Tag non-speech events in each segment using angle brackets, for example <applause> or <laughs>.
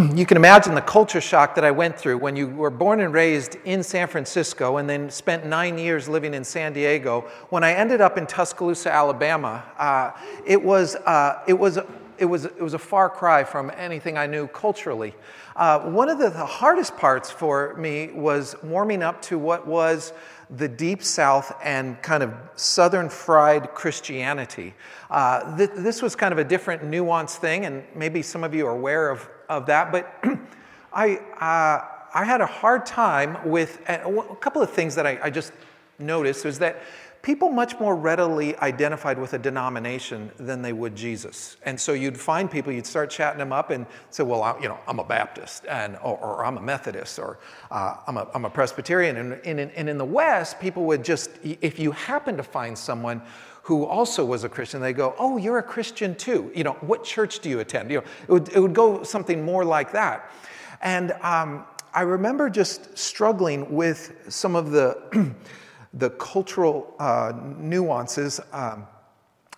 <clears throat> you can imagine the culture shock that I went through when you were born and raised in San Francisco and then spent nine years living in San Diego. When I ended up in Tuscaloosa, Alabama, uh, it, was, uh, it, was, it, was, it was a far cry from anything I knew culturally. Uh, one of the, the hardest parts for me was warming up to what was the deep south and kind of southern fried Christianity. Uh, th- this was kind of a different, nuanced thing, and maybe some of you are aware of, of that, but <clears throat> I, uh, I had a hard time with a couple of things that I, I just noticed was that people much more readily identified with a denomination than they would Jesus. And so you'd find people, you'd start chatting them up and say, well, I, you know, I'm a Baptist, and, or, or I'm a Methodist, or uh, I'm, a, I'm a Presbyterian. And, and, and in the West, people would just, if you happen to find someone who also was a Christian, they go, oh, you're a Christian too. You know, what church do you attend? You know, it would, it would go something more like that. And um, I remember just struggling with some of the <clears throat> the cultural uh, nuances. Um,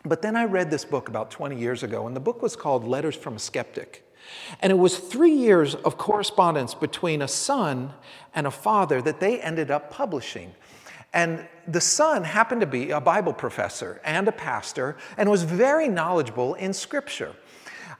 but then I read this book about 20 years ago, and the book was called Letters from a Skeptic. And it was three years of correspondence between a son and a father that they ended up publishing. And the son happened to be a Bible professor and a pastor and was very knowledgeable in Scripture.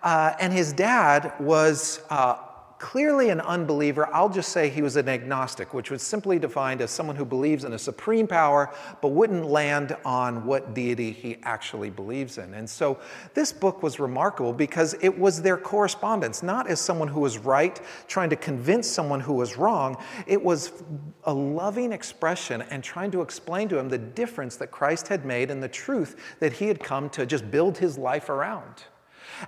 Uh, and his dad was uh, clearly an unbeliever. I'll just say he was an agnostic, which was simply defined as someone who believes in a supreme power but wouldn't land on what deity he actually believes in. And so this book was remarkable because it was their correspondence, not as someone who was right trying to convince someone who was wrong. It was a loving expression and trying to explain to him the difference that Christ had made and the truth that he had come to just build his life around.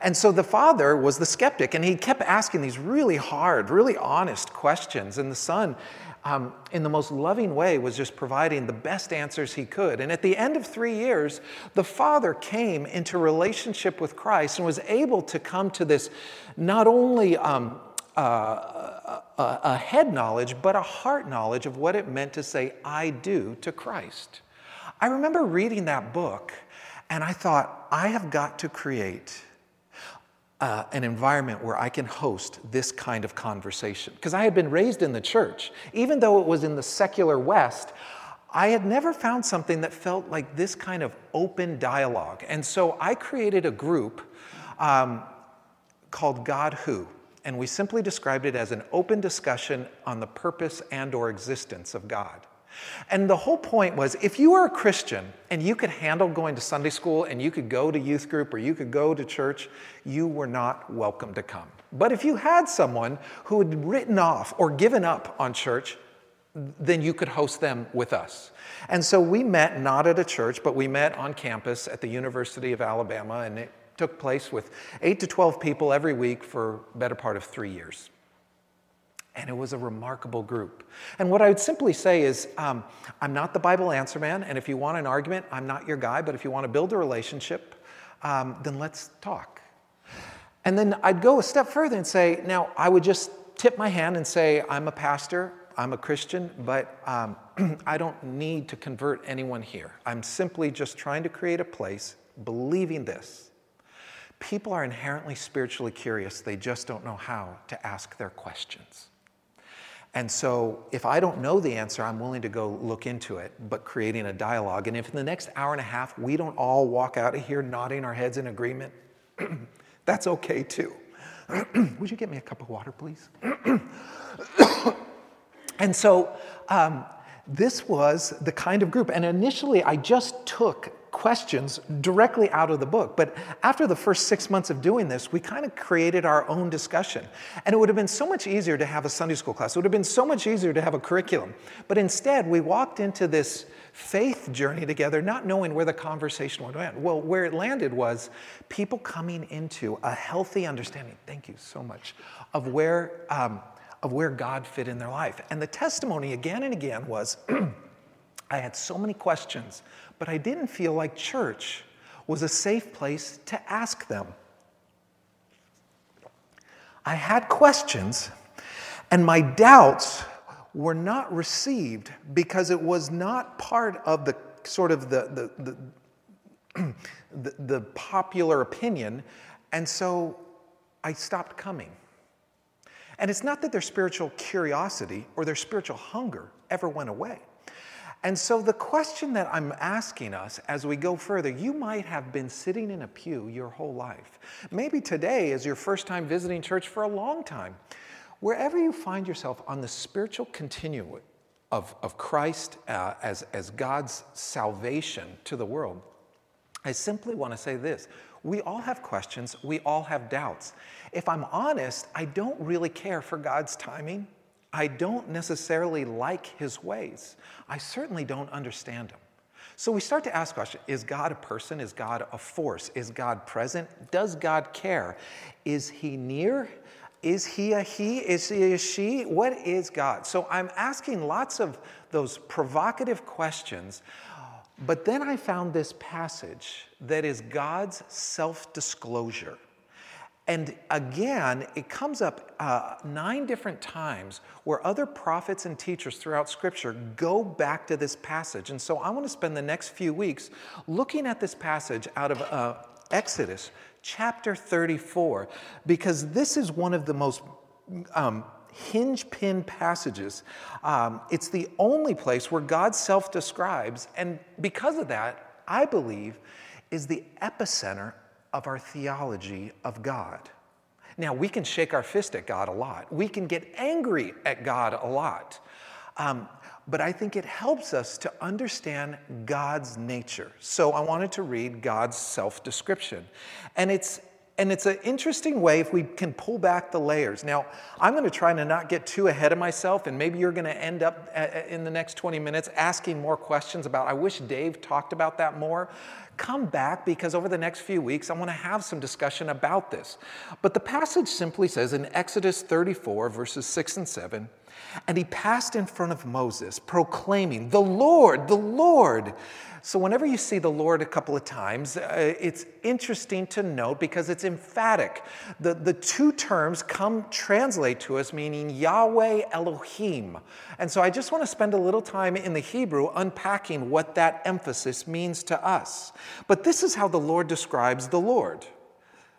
And so the father was the skeptic, and he kept asking these really hard, really honest questions. And the son, um, in the most loving way, was just providing the best answers he could. And at the end of three years, the father came into relationship with Christ and was able to come to this not only um, uh, a, a head knowledge, but a heart knowledge of what it meant to say, I do to Christ. I remember reading that book, and I thought, I have got to create uh, an environment where I can host this kind of conversation. Because I had been raised in the church, even though it was in the secular West, I had never found something that felt like this kind of open dialogue. And so I created a group um, called God Who. And we simply described it as an open discussion on the purpose and or existence of God. And the whole point was if you were a Christian and you could handle going to Sunday school and you could go to youth group or you could go to church, you were not welcome to come. But if you had someone who had written off or given up on church, then you could host them with us. And so we met not at a church, but we met on campus at the University of Alabama, and it took place with 8 to 12 people every week for better part of three years. And it was a remarkable group. And what I would simply say is um, I'm not the Bible answer man, and if you want an argument, I'm not your guy, but if you want to build a relationship, um, then let's talk. And then I'd go a step further and say, now I would just tip my hand and say, I'm a pastor, I'm a Christian, but um, <clears throat> I don't need to convert anyone here. I'm simply just trying to create a place believing this. People are inherently spiritually curious, they just don't know how to ask their questions. And so, if I don't know the answer, I'm willing to go look into it, but creating a dialogue. And if in the next hour and a half we don't all walk out of here nodding our heads in agreement, <clears throat> that's okay too. <clears throat> Would you get me a cup of water, please? <clears throat> and so, um, this was the kind of group. And initially, I just took questions directly out of the book. But after the first six months of doing this, we kind of created our own discussion. And it would have been so much easier to have a Sunday school class. It would have been so much easier to have a curriculum. But instead, we walked into this faith journey together, not knowing where the conversation would end. Well, where it landed was people coming into a healthy understanding, thank you so much, of where, um, of where God fit in their life. And the testimony again and again was <clears throat> I had so many questions but I didn't feel like church was a safe place to ask them. I had questions, and my doubts were not received because it was not part of the sort of the, the, the, <clears throat> the, the popular opinion, and so I stopped coming. And it's not that their spiritual curiosity or their spiritual hunger ever went away. And so, the question that I'm asking us as we go further, you might have been sitting in a pew your whole life. Maybe today is your first time visiting church for a long time. Wherever you find yourself on the spiritual continuum of, of Christ uh, as, as God's salvation to the world, I simply want to say this. We all have questions, we all have doubts. If I'm honest, I don't really care for God's timing. I don't necessarily like his ways. I certainly don't understand him. So we start to ask questions Is God a person? Is God a force? Is God present? Does God care? Is he near? Is he a he? Is he a she? What is God? So I'm asking lots of those provocative questions, but then I found this passage that is God's self disclosure. And again, it comes up uh, nine different times where other prophets and teachers throughout Scripture go back to this passage. And so I want to spend the next few weeks looking at this passage out of uh, Exodus chapter 34, because this is one of the most um, hinge pin passages. Um, it's the only place where God self describes, and because of that, I believe, is the epicenter of our theology of God. Now, we can shake our fist at God a lot, we can get angry at God a lot. Um, but I think it helps us to understand God's nature. So I wanted to read God's self description. And it's and it's an interesting way if we can pull back the layers. Now, I'm going to try to not get too ahead of myself, and maybe you're going to end up uh, uh, in the next 20 minutes asking more questions about. I wish Dave talked about that more. Come back because over the next few weeks, I want to have some discussion about this. But the passage simply says in Exodus 34, verses 6 and 7, and he passed in front of Moses, proclaiming, The Lord, the Lord. So, whenever you see the Lord a couple of times, uh, it's interesting to note because it's emphatic. The, the two terms come translate to us meaning Yahweh Elohim. And so, I just want to spend a little time in the Hebrew unpacking what that emphasis means to us. But this is how the Lord describes the Lord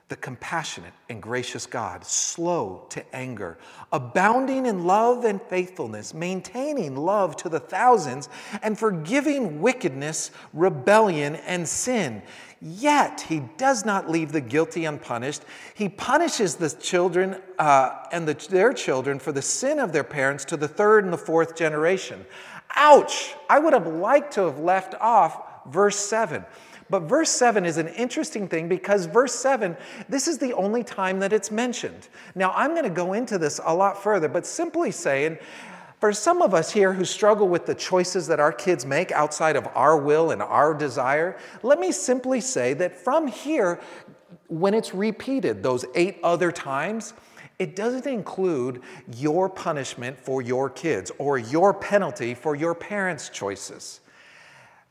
the compassionate and gracious God, slow to anger, abounding in love and faithfulness, maintaining love to the thousands, and forgiving wickedness, rebellion, and sin. Yet he does not leave the guilty unpunished. He punishes the children uh, and the, their children for the sin of their parents to the third and the fourth generation. Ouch! I would have liked to have left off verse 7. But verse 7 is an interesting thing because verse 7, this is the only time that it's mentioned. Now, I'm going to go into this a lot further, but simply saying, for some of us here who struggle with the choices that our kids make outside of our will and our desire, let me simply say that from here, when it's repeated those eight other times, it doesn't include your punishment for your kids or your penalty for your parents' choices.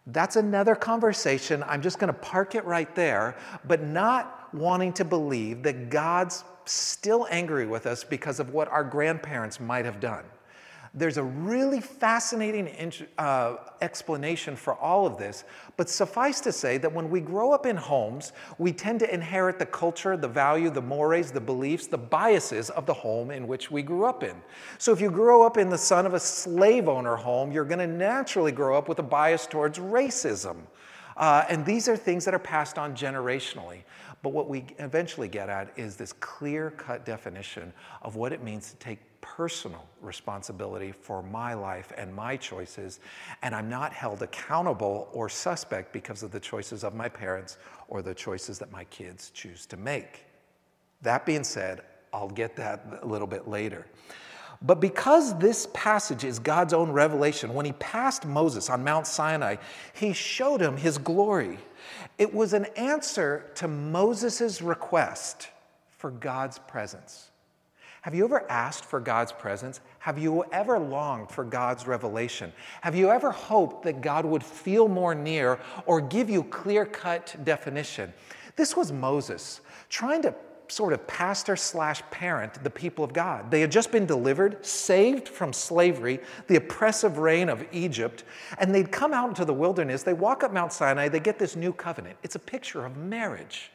That's another conversation. I'm just going to park it right there, but not wanting to believe that God's still angry with us because of what our grandparents might have done. There's a really fascinating uh, explanation for all of this, but suffice to say that when we grow up in homes, we tend to inherit the culture, the value, the mores, the beliefs, the biases of the home in which we grew up in. So if you grow up in the son of a slave owner home, you're going to naturally grow up with a bias towards racism. Uh, and these are things that are passed on generationally. But what we eventually get at is this clear cut definition of what it means to take personal responsibility for my life and my choices, and I'm not held accountable or suspect because of the choices of my parents or the choices that my kids choose to make. That being said, I'll get that a little bit later. But because this passage is God's own revelation, when he passed Moses on Mount Sinai, he showed him his glory. It was an answer to Moses' request for God's presence. Have you ever asked for God's presence? Have you ever longed for God's revelation? Have you ever hoped that God would feel more near or give you clear cut definition? This was Moses trying to sort of pastor slash parent the people of God. They had just been delivered, saved from slavery, the oppressive reign of Egypt, and they'd come out into the wilderness. They walk up Mount Sinai, they get this new covenant. It's a picture of marriage.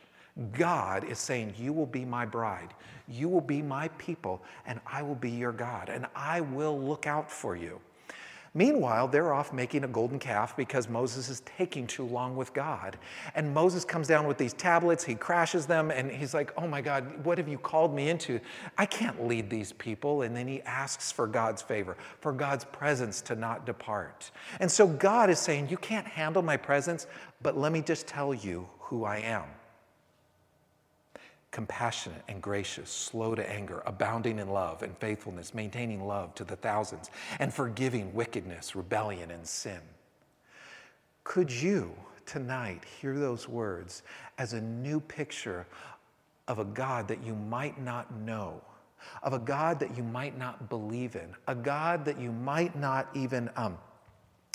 God is saying, You will be my bride, you will be my people, and I will be your God, and I will look out for you. Meanwhile, they're off making a golden calf because Moses is taking too long with God. And Moses comes down with these tablets, he crashes them, and he's like, Oh my God, what have you called me into? I can't lead these people. And then he asks for God's favor, for God's presence to not depart. And so God is saying, You can't handle my presence, but let me just tell you who I am compassionate and gracious, slow to anger, abounding in love and faithfulness, maintaining love to the thousands, and forgiving wickedness, rebellion, and sin. Could you tonight hear those words as a new picture of a God that you might not know? Of a God that you might not believe in, a God that you might not even um,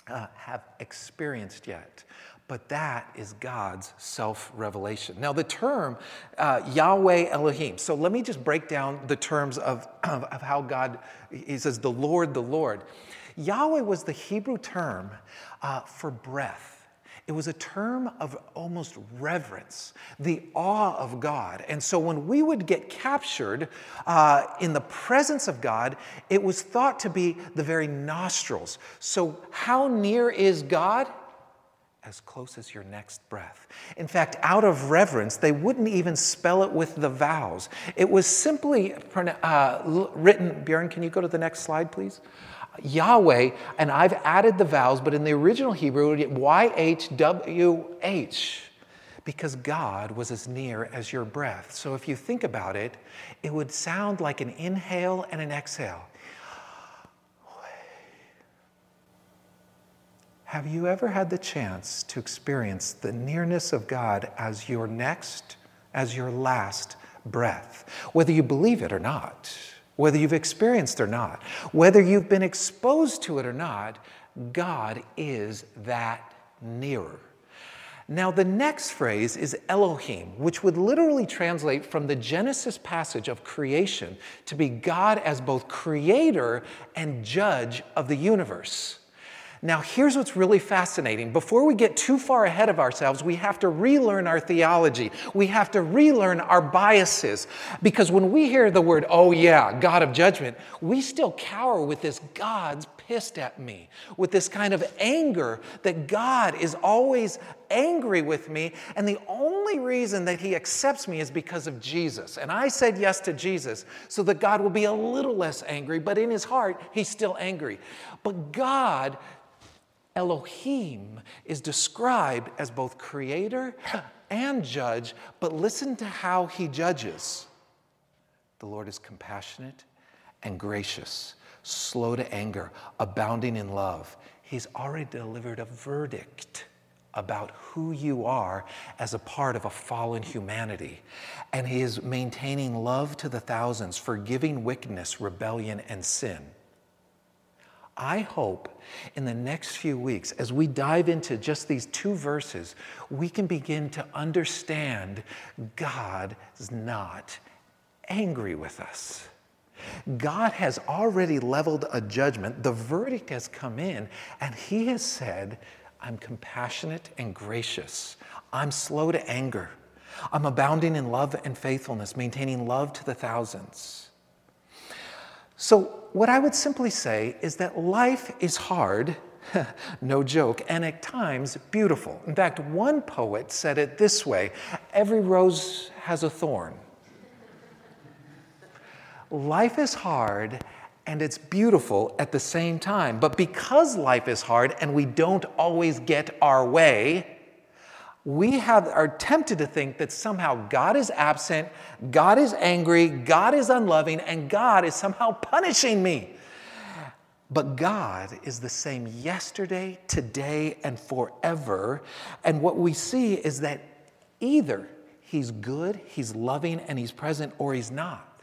uh, have experienced yet, but that is God's self revelation. Now, the term uh, Yahweh Elohim, so let me just break down the terms of, of, of, how God, he says, the Lord, the Lord. Yahweh was the Hebrew term uh, for breath. It was a term of almost reverence, the awe of God. And so when we would get captured uh, in the presence of God, it was thought to be the very nostrils. So, how near is God? As close as your next breath. In fact, out of reverence, they wouldn't even spell it with the vowels. It was simply uh, written, Bjorn, can you go to the next slide, please? Yahweh, and I've added the vowels, but in the original Hebrew, it would YHWH, because God was as near as your breath. So if you think about it, it would sound like an inhale and an exhale. Have you ever had the chance to experience the nearness of God as your next, as your last breath? Whether you believe it or not, whether you've experienced or not, whether you've been exposed to it or not, God is that nearer. Now, the next phrase is Elohim, which would literally translate from the Genesis passage of creation to be God as both creator and judge of the universe. Now, here's what's really fascinating. Before we get too far ahead of ourselves, we have to relearn our theology. We have to relearn our biases. Because when we hear the word, oh yeah, God of judgment, we still cower with this God's pissed at me, with this kind of anger that God is always angry with me. And the only reason that He accepts me is because of Jesus. And I said yes to Jesus so that God will be a little less angry, but in His heart, He's still angry. But God Elohim is described as both creator <laughs> and judge, but listen to how he judges. The Lord is compassionate and gracious, slow to anger, abounding in love. He's already delivered a verdict about who you are as a part of a fallen humanity. And he is maintaining love to the thousands, forgiving wickedness, rebellion, and sin. I hope in the next few weeks, as we dive into just these two verses, we can begin to understand God is not angry with us. God has already leveled a judgment. The verdict has come in, and He has said, I'm compassionate and gracious. I'm slow to anger. I'm abounding in love and faithfulness, maintaining love to the thousands. So, what I would simply say is that life is hard, <laughs> no joke, and at times beautiful. In fact, one poet said it this way every rose has a thorn. life is hard and it's beautiful at the same time. But because life is hard and we don't always get our way, we have, are tempted to think that somehow God is absent, God is angry, God is unloving, and God is somehow punishing me. But God is the same yesterday, today, and forever. And what we see is that either He's good, He's loving, and He's present, or He's not.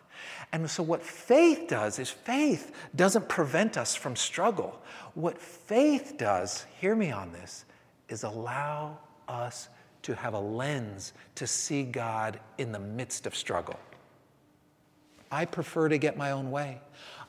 And so, what faith does is faith doesn't prevent us from struggle. What faith does, hear me on this, is allow us to have a lens to see God in the midst of struggle. I prefer to get my own way.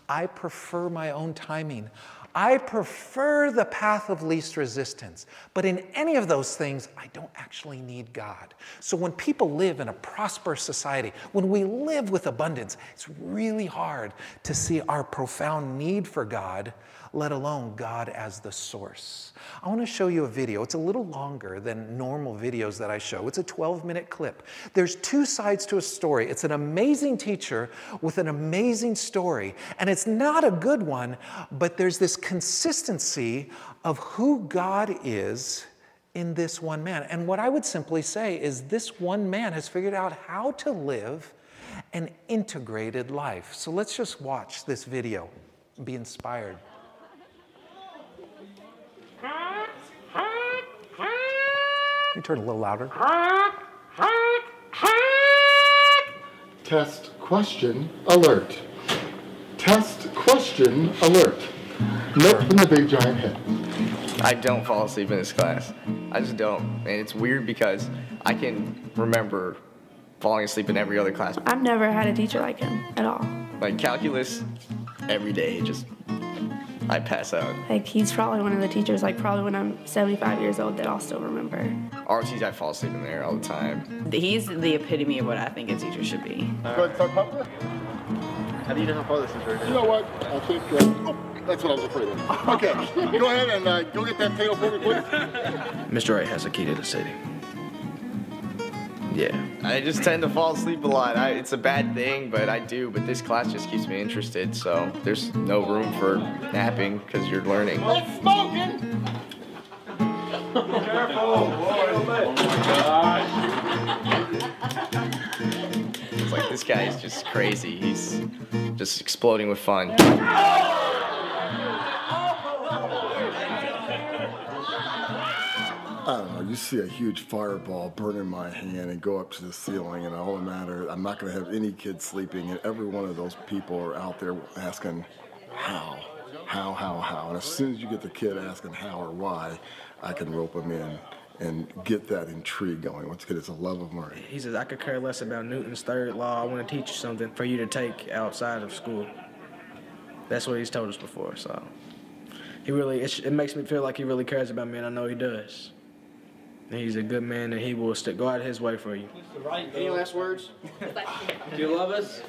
I prefer my own timing. I prefer the path of least resistance. But in any of those things, I don't actually need God. So when people live in a prosperous society, when we live with abundance, it's really hard to see our profound need for God let alone God as the source. I want to show you a video. It's a little longer than normal videos that I show. It's a 12 minute clip. There's two sides to a story. It's an amazing teacher with an amazing story, and it's not a good one, but there's this consistency of who God is in this one man. And what I would simply say is this one man has figured out how to live an integrated life. So let's just watch this video, be inspired. Can you turn a little louder? Test question alert. Test question alert. Note from the big giant head. I don't fall asleep in this class. I just don't. And it's weird because I can remember falling asleep in every other class. I've never had a teacher like him at all. Like calculus, every day, just I pass out. Like he's probably one of the teachers, like probably when I'm 75 years old, that I'll still remember. RTs, I fall asleep in there all the time. He's the epitome of what I think a teacher should be. Go ahead and talk Papa. How do you know how far this is right You know what? I think. Uh, oh, that's what I was afraid of. Okay, go ahead and uh, go get that tail for me, please. Mr. Wright has a key to the city. Yeah. I just tend to fall asleep a lot. I, it's a bad thing, but I do. But this class just keeps me interested, so there's no room for napping because you're learning. Let's smoking. It's like this guy is just crazy. He's just exploding with fun. You see a huge fireball burn in my hand and go up to the ceiling, and all the matter, I'm not going to have any kids sleeping, and every one of those people are out there asking, how, how, how, how. And as soon as you get the kid asking how or why, I can rope them in and get that intrigue going. Once again, it's a love of learning. He says, I could care less about Newton's third law. I want to teach you something for you to take outside of school. That's what he's told us before, so. He really, it, it makes me feel like he really cares about me, and I know he does. And he's a good man, and he will stick, go out of his way for you. Any last words? <laughs> Do you love us?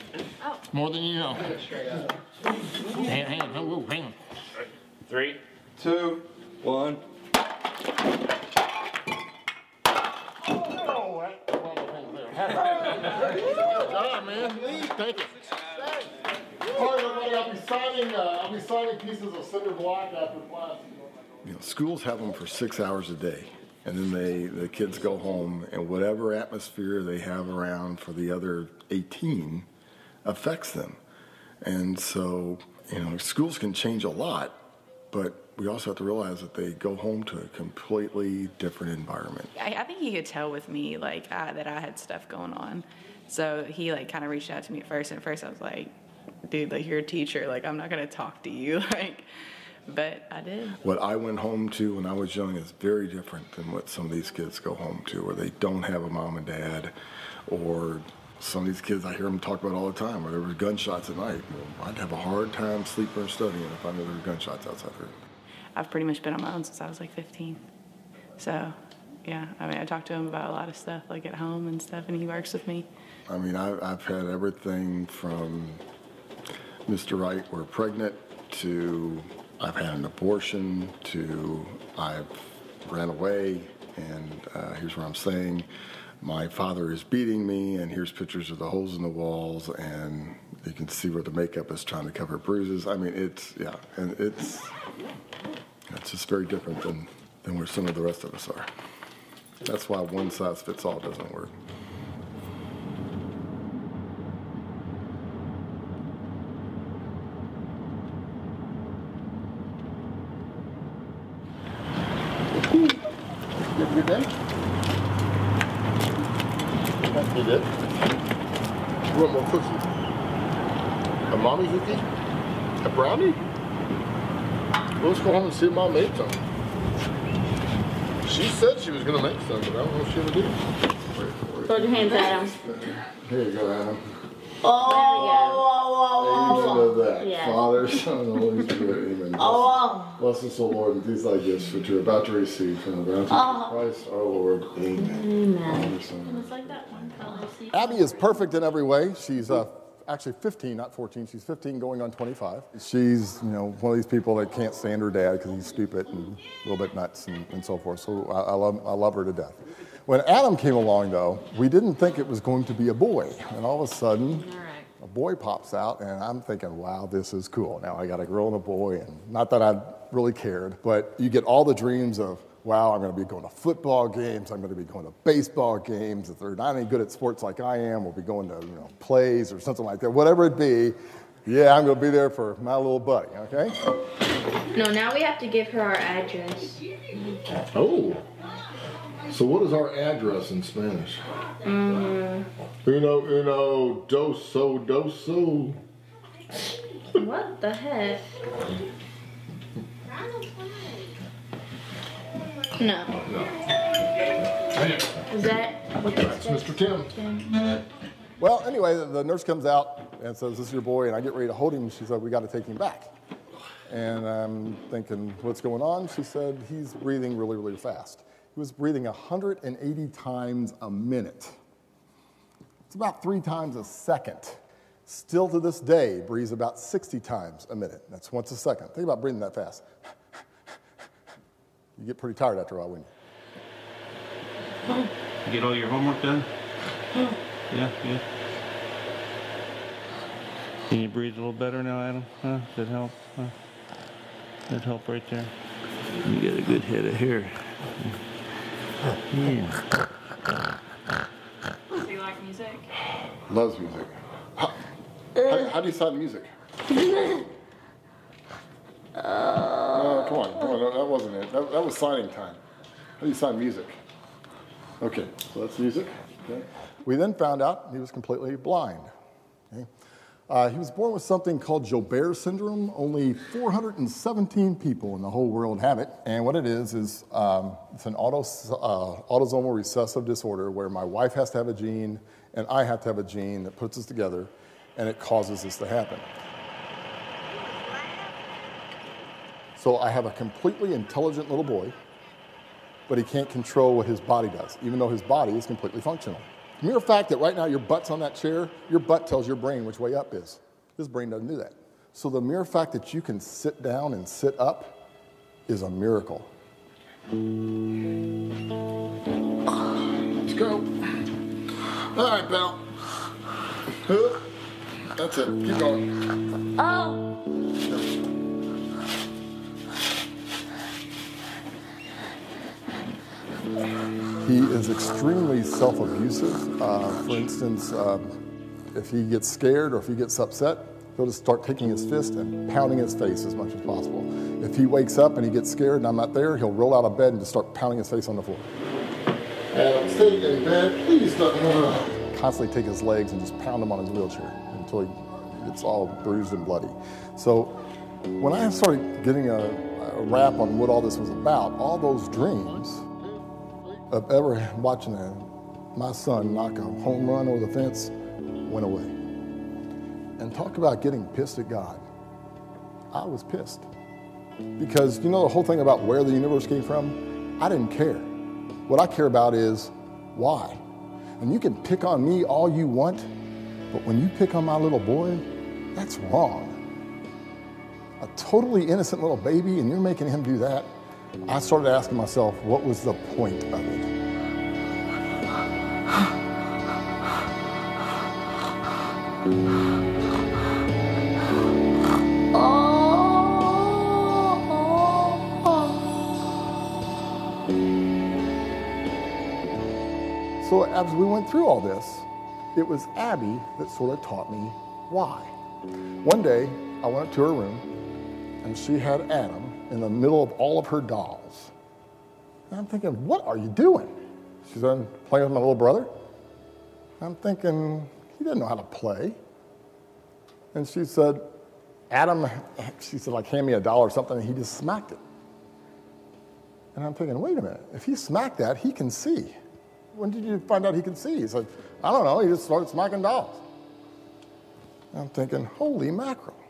More than you know. Hang, hang on, whoa, hang on. Three. Two, one. Ah, man. Thank you. All right, everybody, I'll be signing, uh, I'll be signing pieces of cinder block after class. You know, schools have them for six hours a day, and then they the kids go home, and whatever atmosphere they have around for the other 18 affects them. And so, you know, schools can change a lot, but we also have to realize that they go home to a completely different environment. I, I think he could tell with me like uh, that I had stuff going on, so he like kind of reached out to me at first. And at first I was like, "Dude, like you're a teacher. Like I'm not gonna talk to you." <laughs> like, but I did. What I went home to when I was young is very different than what some of these kids go home to, where they don't have a mom and dad, or some of these kids I hear them talk about all the time, where there were gunshots at night. Well, I'd have a hard time sleeping or studying if I knew there were gunshots outside there. I've pretty much been on my own since I was like 15. So, yeah, I mean, I talk to him about a lot of stuff, like at home and stuff, and he works with me. I mean, I, I've had everything from Mr. Wright, we're pregnant, to I've had an abortion, to I've ran away, and uh, here's what I'm saying. My father is beating me, and here's pictures of the holes in the walls, and you can see where the makeup is trying to cover bruises. I mean, it's, yeah, and it's, it's just very different than, than where some of the rest of us are. That's why one size fits all doesn't work. You have a good day? You did? You want more cookies? A mommy cookie? A brownie? Well, let's go home and see mom made some. She said she was gonna make some, but I don't know if she ever did. Throw your hands at him. Here you go, Adam. Oh, oh, oh, Amen oh, that. Yeah. Father, Son, and Holy Spirit. Amen. <laughs> Oh, Bless us, O Lord, with these thy gifts which you're about to receive from the bounty Oh. of Christ our Lord. Amen. Amen. Father, Son, and It's like that one color. See? Abby is perfect in every way. She's uh, actually 15, not 14. She's 15 going on 25. She's, you know, one of these people that can't stand her dad because he's stupid and a little bit nuts and, and so forth. So I, I, love, I love her to death. When Adam came along, though, we didn't think it was going to be a boy. And all of a sudden, a boy pops out, and I'm thinking, wow, this is cool. Now I got a girl and a boy, and not that I really cared, but you get all the dreams of, wow, I'm going to be going to football games, I'm going to be going to baseball games. If they're not any good at sports like I am, we'll be going to you know plays or something like that. Whatever it be, yeah, I'm going to be there for my little buddy. Okay. No, now we have to give her our address. Oh. So what is our address in Spanish? Mm, Uno, uno, doso, doso. what the heck? No. No. Is that what That's Mr. Tim. Well, anyway, the, the nurse comes out and says, This is your boy. And I get ready to hold him. She said, We got to take him back. And I'm thinking, What's going on? She said, He's breathing really, really fast. He was breathing 180 times a minute. It's about three times a second. Still to this day, breathes about 60 times a minute. That's once a second. Think about breathing that fast. You get pretty tired after a while, wouldn't you? You get all your homework done? Yeah, yeah. Can you breathe a little better now, Adam? Huh? That help? Huh? That help right there? You got a good head of hair. Yeah. Do you like music? Loves music. How, how, how do you sign music? <laughs> Uh, Come on, come on. no, That wasn't it. That, that was signing time. How do you sign music? Okay, so that's music. Okay. We then found out he was completely blind. Okay. Uh, he was born with something called Joubert syndrome. Only 417 people in the whole world have it. And what it is, is um, it's an uh, autosomal recessive disorder where my wife has to have a gene and I have to have a gene that puts us together and it causes this to happen. So I have a completely intelligent little boy, but he can't control what his body does, even though his body is completely functional. The mere fact that right now your butt's on that chair, your butt tells your brain which way up is. His brain doesn't do that. So the mere fact that you can sit down and sit up is a miracle. Let's go. All right, pal. That's it. Keep going. Oh. He is extremely self abusive. Uh, for instance, um, if he gets scared or if he gets upset, he'll just start taking his fist and pounding his face as much as possible. If he wakes up and he gets scared and I'm not there, he'll roll out of bed and just start pounding his face on the floor. Adam, stay in bed. Please. Constantly take his legs and just pound him on his wheelchair until he gets all bruised and bloody. So when I started getting a, a wrap on what all this was about, all those dreams of ever watching a, my son knock a home run over the fence went away. And talk about getting pissed at God. I was pissed. Because you know the whole thing about where the universe came from? I didn't care. What I care about is why. And you can pick on me all you want, but when you pick on my little boy, that's wrong. A totally innocent little baby, and you're making him do that. I started asking myself, what was the point of it? So as we went through all this, it was Abby that sort of taught me why. One day, I went up to her room, and she had Adam in the middle of all of her dolls. And I'm thinking, what are you doing? She said, playing with my little brother. I'm thinking, he doesn't know how to play. And she said, Adam, <laughs> she said, like, hand me a doll or something, and he just smacked it. And I'm thinking, wait a minute, if he smacked that, he can see. When did you find out he can see? He said, I don't know, he just started smacking dolls. And I'm thinking, holy mackerel.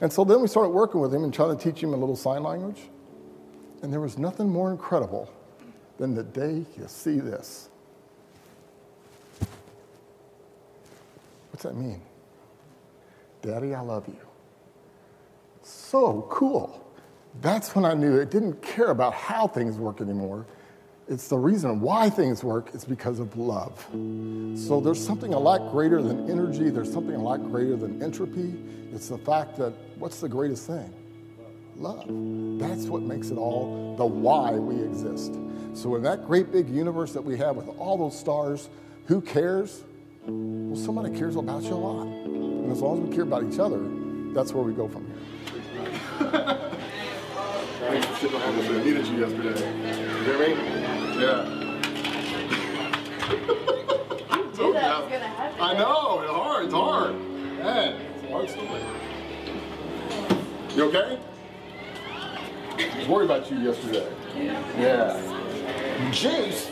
And so then we started working with him and trying to teach him a little sign language. And there was nothing more incredible than the day you see this. What's that mean? Daddy, I love you. So cool. That's when I knew it didn't care about how things work anymore. It's the reason why things work is because of love. So there's something a lot greater than energy, there's something a lot greater than entropy. It's the fact that what's the greatest thing? Love. That's what makes it all the why we exist. So, in that great big universe that we have with all those stars, who cares? Well, somebody cares about you a lot. And as long as we care about each other, that's where we go from here. Thanks for you yesterday. You hear me? Yeah. <laughs> Knew that was gonna happen. I know, it's hard, it's hard. Man, it's hard story. You okay? I was worried about you yesterday. Yeah. Jace.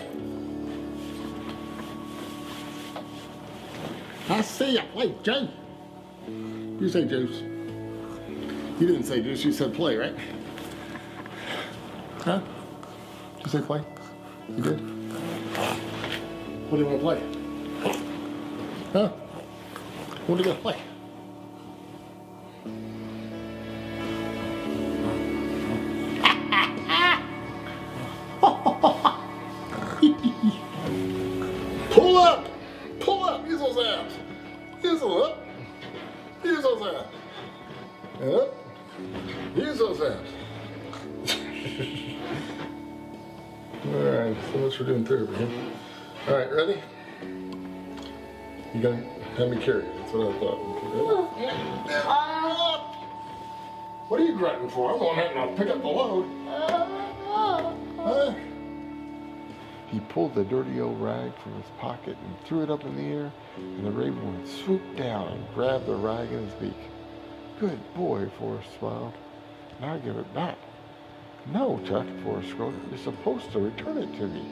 I see you play, Jace. You say Juice. You didn't say Juice, you said play, right? Huh? Did you say play? You did? What do you want to play? Huh? What are you gonna play? What I thought. Okay, ready? What are you grunting for? I'm the and I'll pick up the load. Huh? He pulled the dirty old rag from his pocket and threw it up in the air, and the raven swooped down and grabbed the rag in his beak. Good boy, Forrest smiled. Now give it back. No, Chuck, Forrest scolded. You're supposed to return it to me.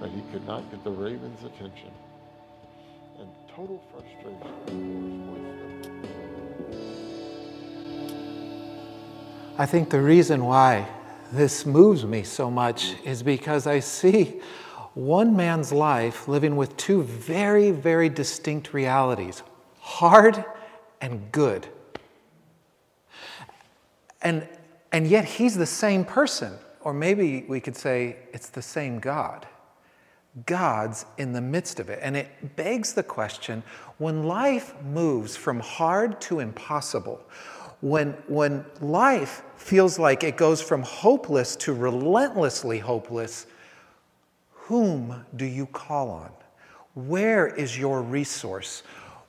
But he could not get the raven's attention. Total frustration, I think the reason why this moves me so much is because I see one man's life living with two very, very distinct realities hard and good. And, and yet he's the same person, or maybe we could say it's the same God. God's in the midst of it. And it begs the question when life moves from hard to impossible, when, when life feels like it goes from hopeless to relentlessly hopeless, whom do you call on? Where is your resource?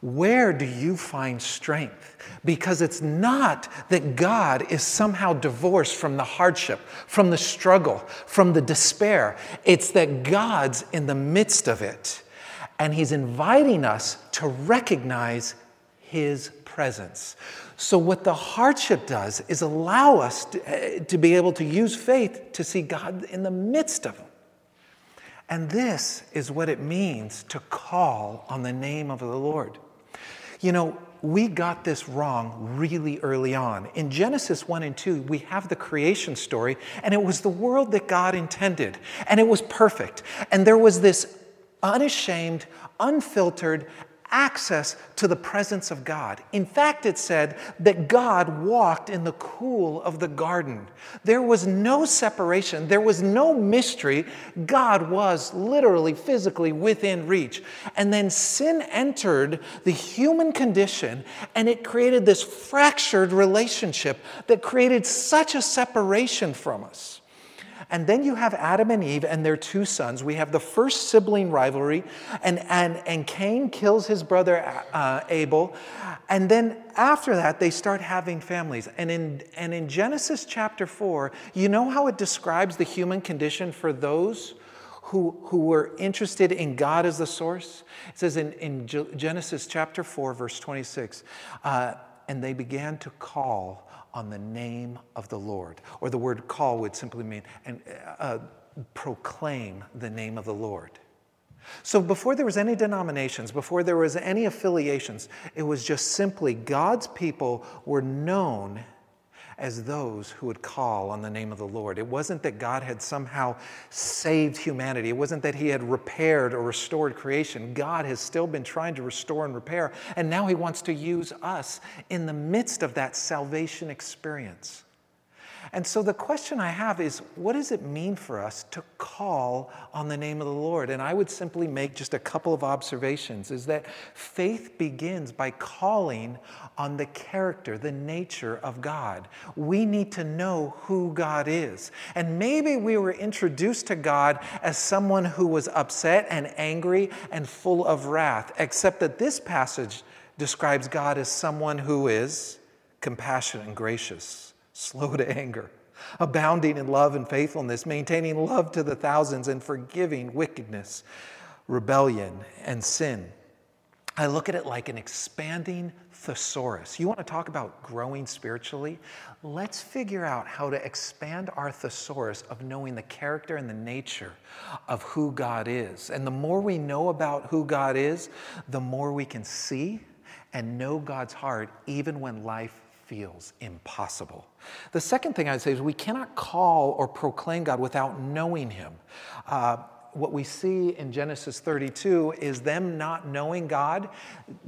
Where do you find strength? Because it's not that God is somehow divorced from the hardship, from the struggle, from the despair. It's that God's in the midst of it. And He's inviting us to recognize His presence. So, what the hardship does is allow us to, eh, to be able to use faith to see God in the midst of them. And this is what it means to call on the name of the Lord. You know, we got this wrong really early on. In Genesis 1 and 2, we have the creation story, and it was the world that God intended, and it was perfect. And there was this unashamed, unfiltered, access to the presence of God. In fact, it said that God walked in the cool of the garden. There was no separation, there was no mystery. God was literally, physically within reach. And then sin entered the human condition and it created this fractured relationship that created such a separation from us. And then you have Adam and Eve and their two sons. We have the first sibling rivalry, and, and, and Cain kills his brother uh, Abel. And then after that, they start having families. And in, and in Genesis chapter 4, you know how it describes the human condition for those who, who were interested in God as the source? It says in, in Genesis chapter 4, verse 26, uh, and they began to call on the name of the Lord. Or the word call would simply mean and uh, proclaim the name of the Lord. So before there was any denominations, before there was any affiliations, it was just simply God's people were known as those who would call on the name of the Lord. It wasn't that God had somehow saved humanity. It wasn't that he had repaired or restored creation. God has still been trying to restore and repair, and now he wants to use us in the midst of that salvation experience. And so the question I have is what does it mean for us to call on the name of the Lord? And I would simply make just a couple of observations is that faith begins by calling on the character, the nature of God. We need to know who God is. And maybe we were introduced to God as someone who was upset and angry and full of wrath, except that this passage describes God as someone who is compassionate and gracious slow to anger, abounding in love and faithfulness, maintaining love to the thousands, and forgiving wickedness, rebellion, and sin. I look at it like an expanding thesaurus. You want to talk about growing spiritually? Let's figure out how to expand our thesaurus of knowing the character and the nature of who God is. And the more we know about who God is, the more we can see and know God's heart, even when life feels impossible. The second thing I'd say is we cannot call or proclaim God without knowing Him. Uh, what we see in Genesis 32 is them not knowing God.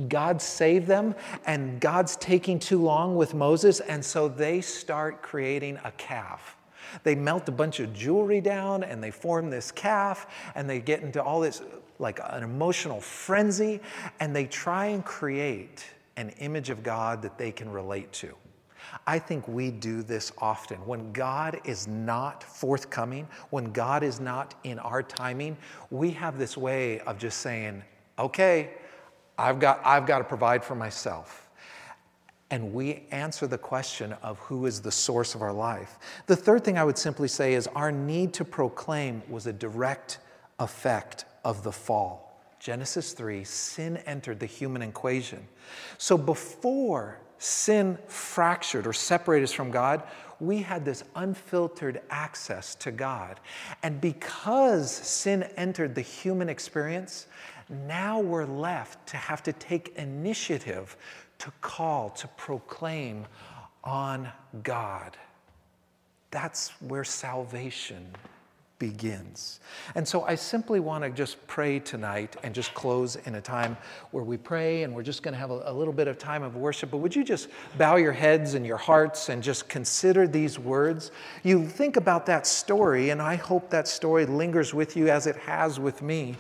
God saved them, and God's taking too long with Moses, and so they start creating a calf. They melt a bunch of jewelry down and they form this calf, and they get into all this like an emotional frenzy, and they try and create an image of God that they can relate to. I think we do this often. When God is not forthcoming, when God is not in our timing, we have this way of just saying, okay, I've got, I've got to provide for myself. And we answer the question of who is the source of our life. The third thing I would simply say is our need to proclaim was a direct effect of the fall. Genesis 3, sin entered the human equation. So before sin fractured or separated us from God, we had this unfiltered access to God. And because sin entered the human experience, now we're left to have to take initiative to call, to proclaim on God. That's where salvation begins. And so I simply want to just pray tonight and just close in a time where we pray and we're just going to have a, a, little bit of time of worship. But would you just bow your heads and your hearts and just consider these words? You think about that story, and I hope that story lingers with you as it has with me.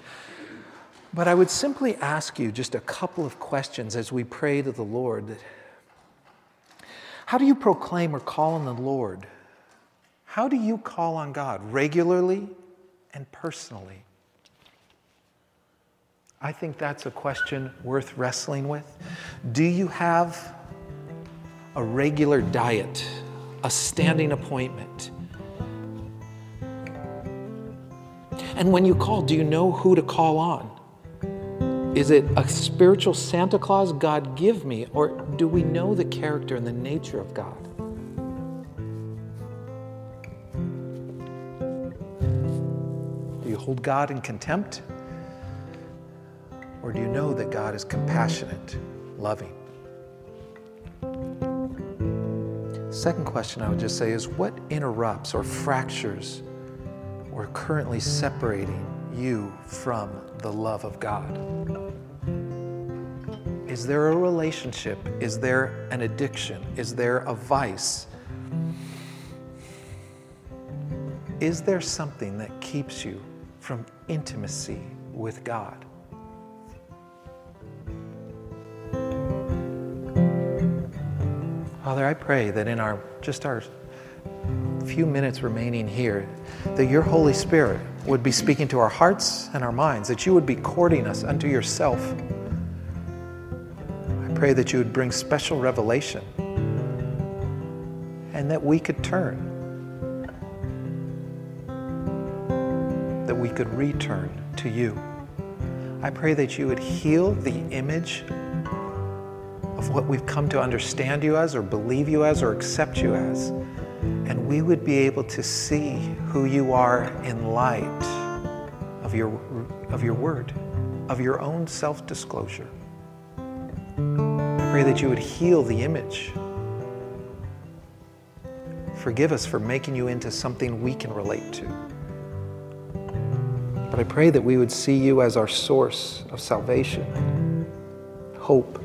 But I would simply ask you just a couple of questions as we pray to the Lord. How do you proclaim or call on the Lord? How do you call on God regularly and personally? I think that's a question worth wrestling with. Do you have a regular diet, a standing appointment? And when you call, do you know who to call on? Is it a spiritual Santa Claus, God give me, or do we know the character and the nature of God? Hold God in contempt? Or do you know that God is compassionate, loving? Second question I would just say is what interrupts or fractures or currently separating you from the love of God? Is there a relationship? Is there an addiction? Is there a vice? Is there something that keeps you from intimacy with God. Father, I pray that in our just our few minutes remaining here, that your Holy Spirit would be speaking to our hearts and our minds, that you would be courting us unto yourself. I pray that you would bring special revelation and that we could turn could return to you. I pray that you would heal the image of what we've come to understand you as, or believe you as, or accept you as, and we would be able to see who you are in light of your, of your word, of your own self disclosure. I pray that you would heal the image. Forgive us for making you into something we can relate to. But I pray that we would see you as our source of salvation, hope,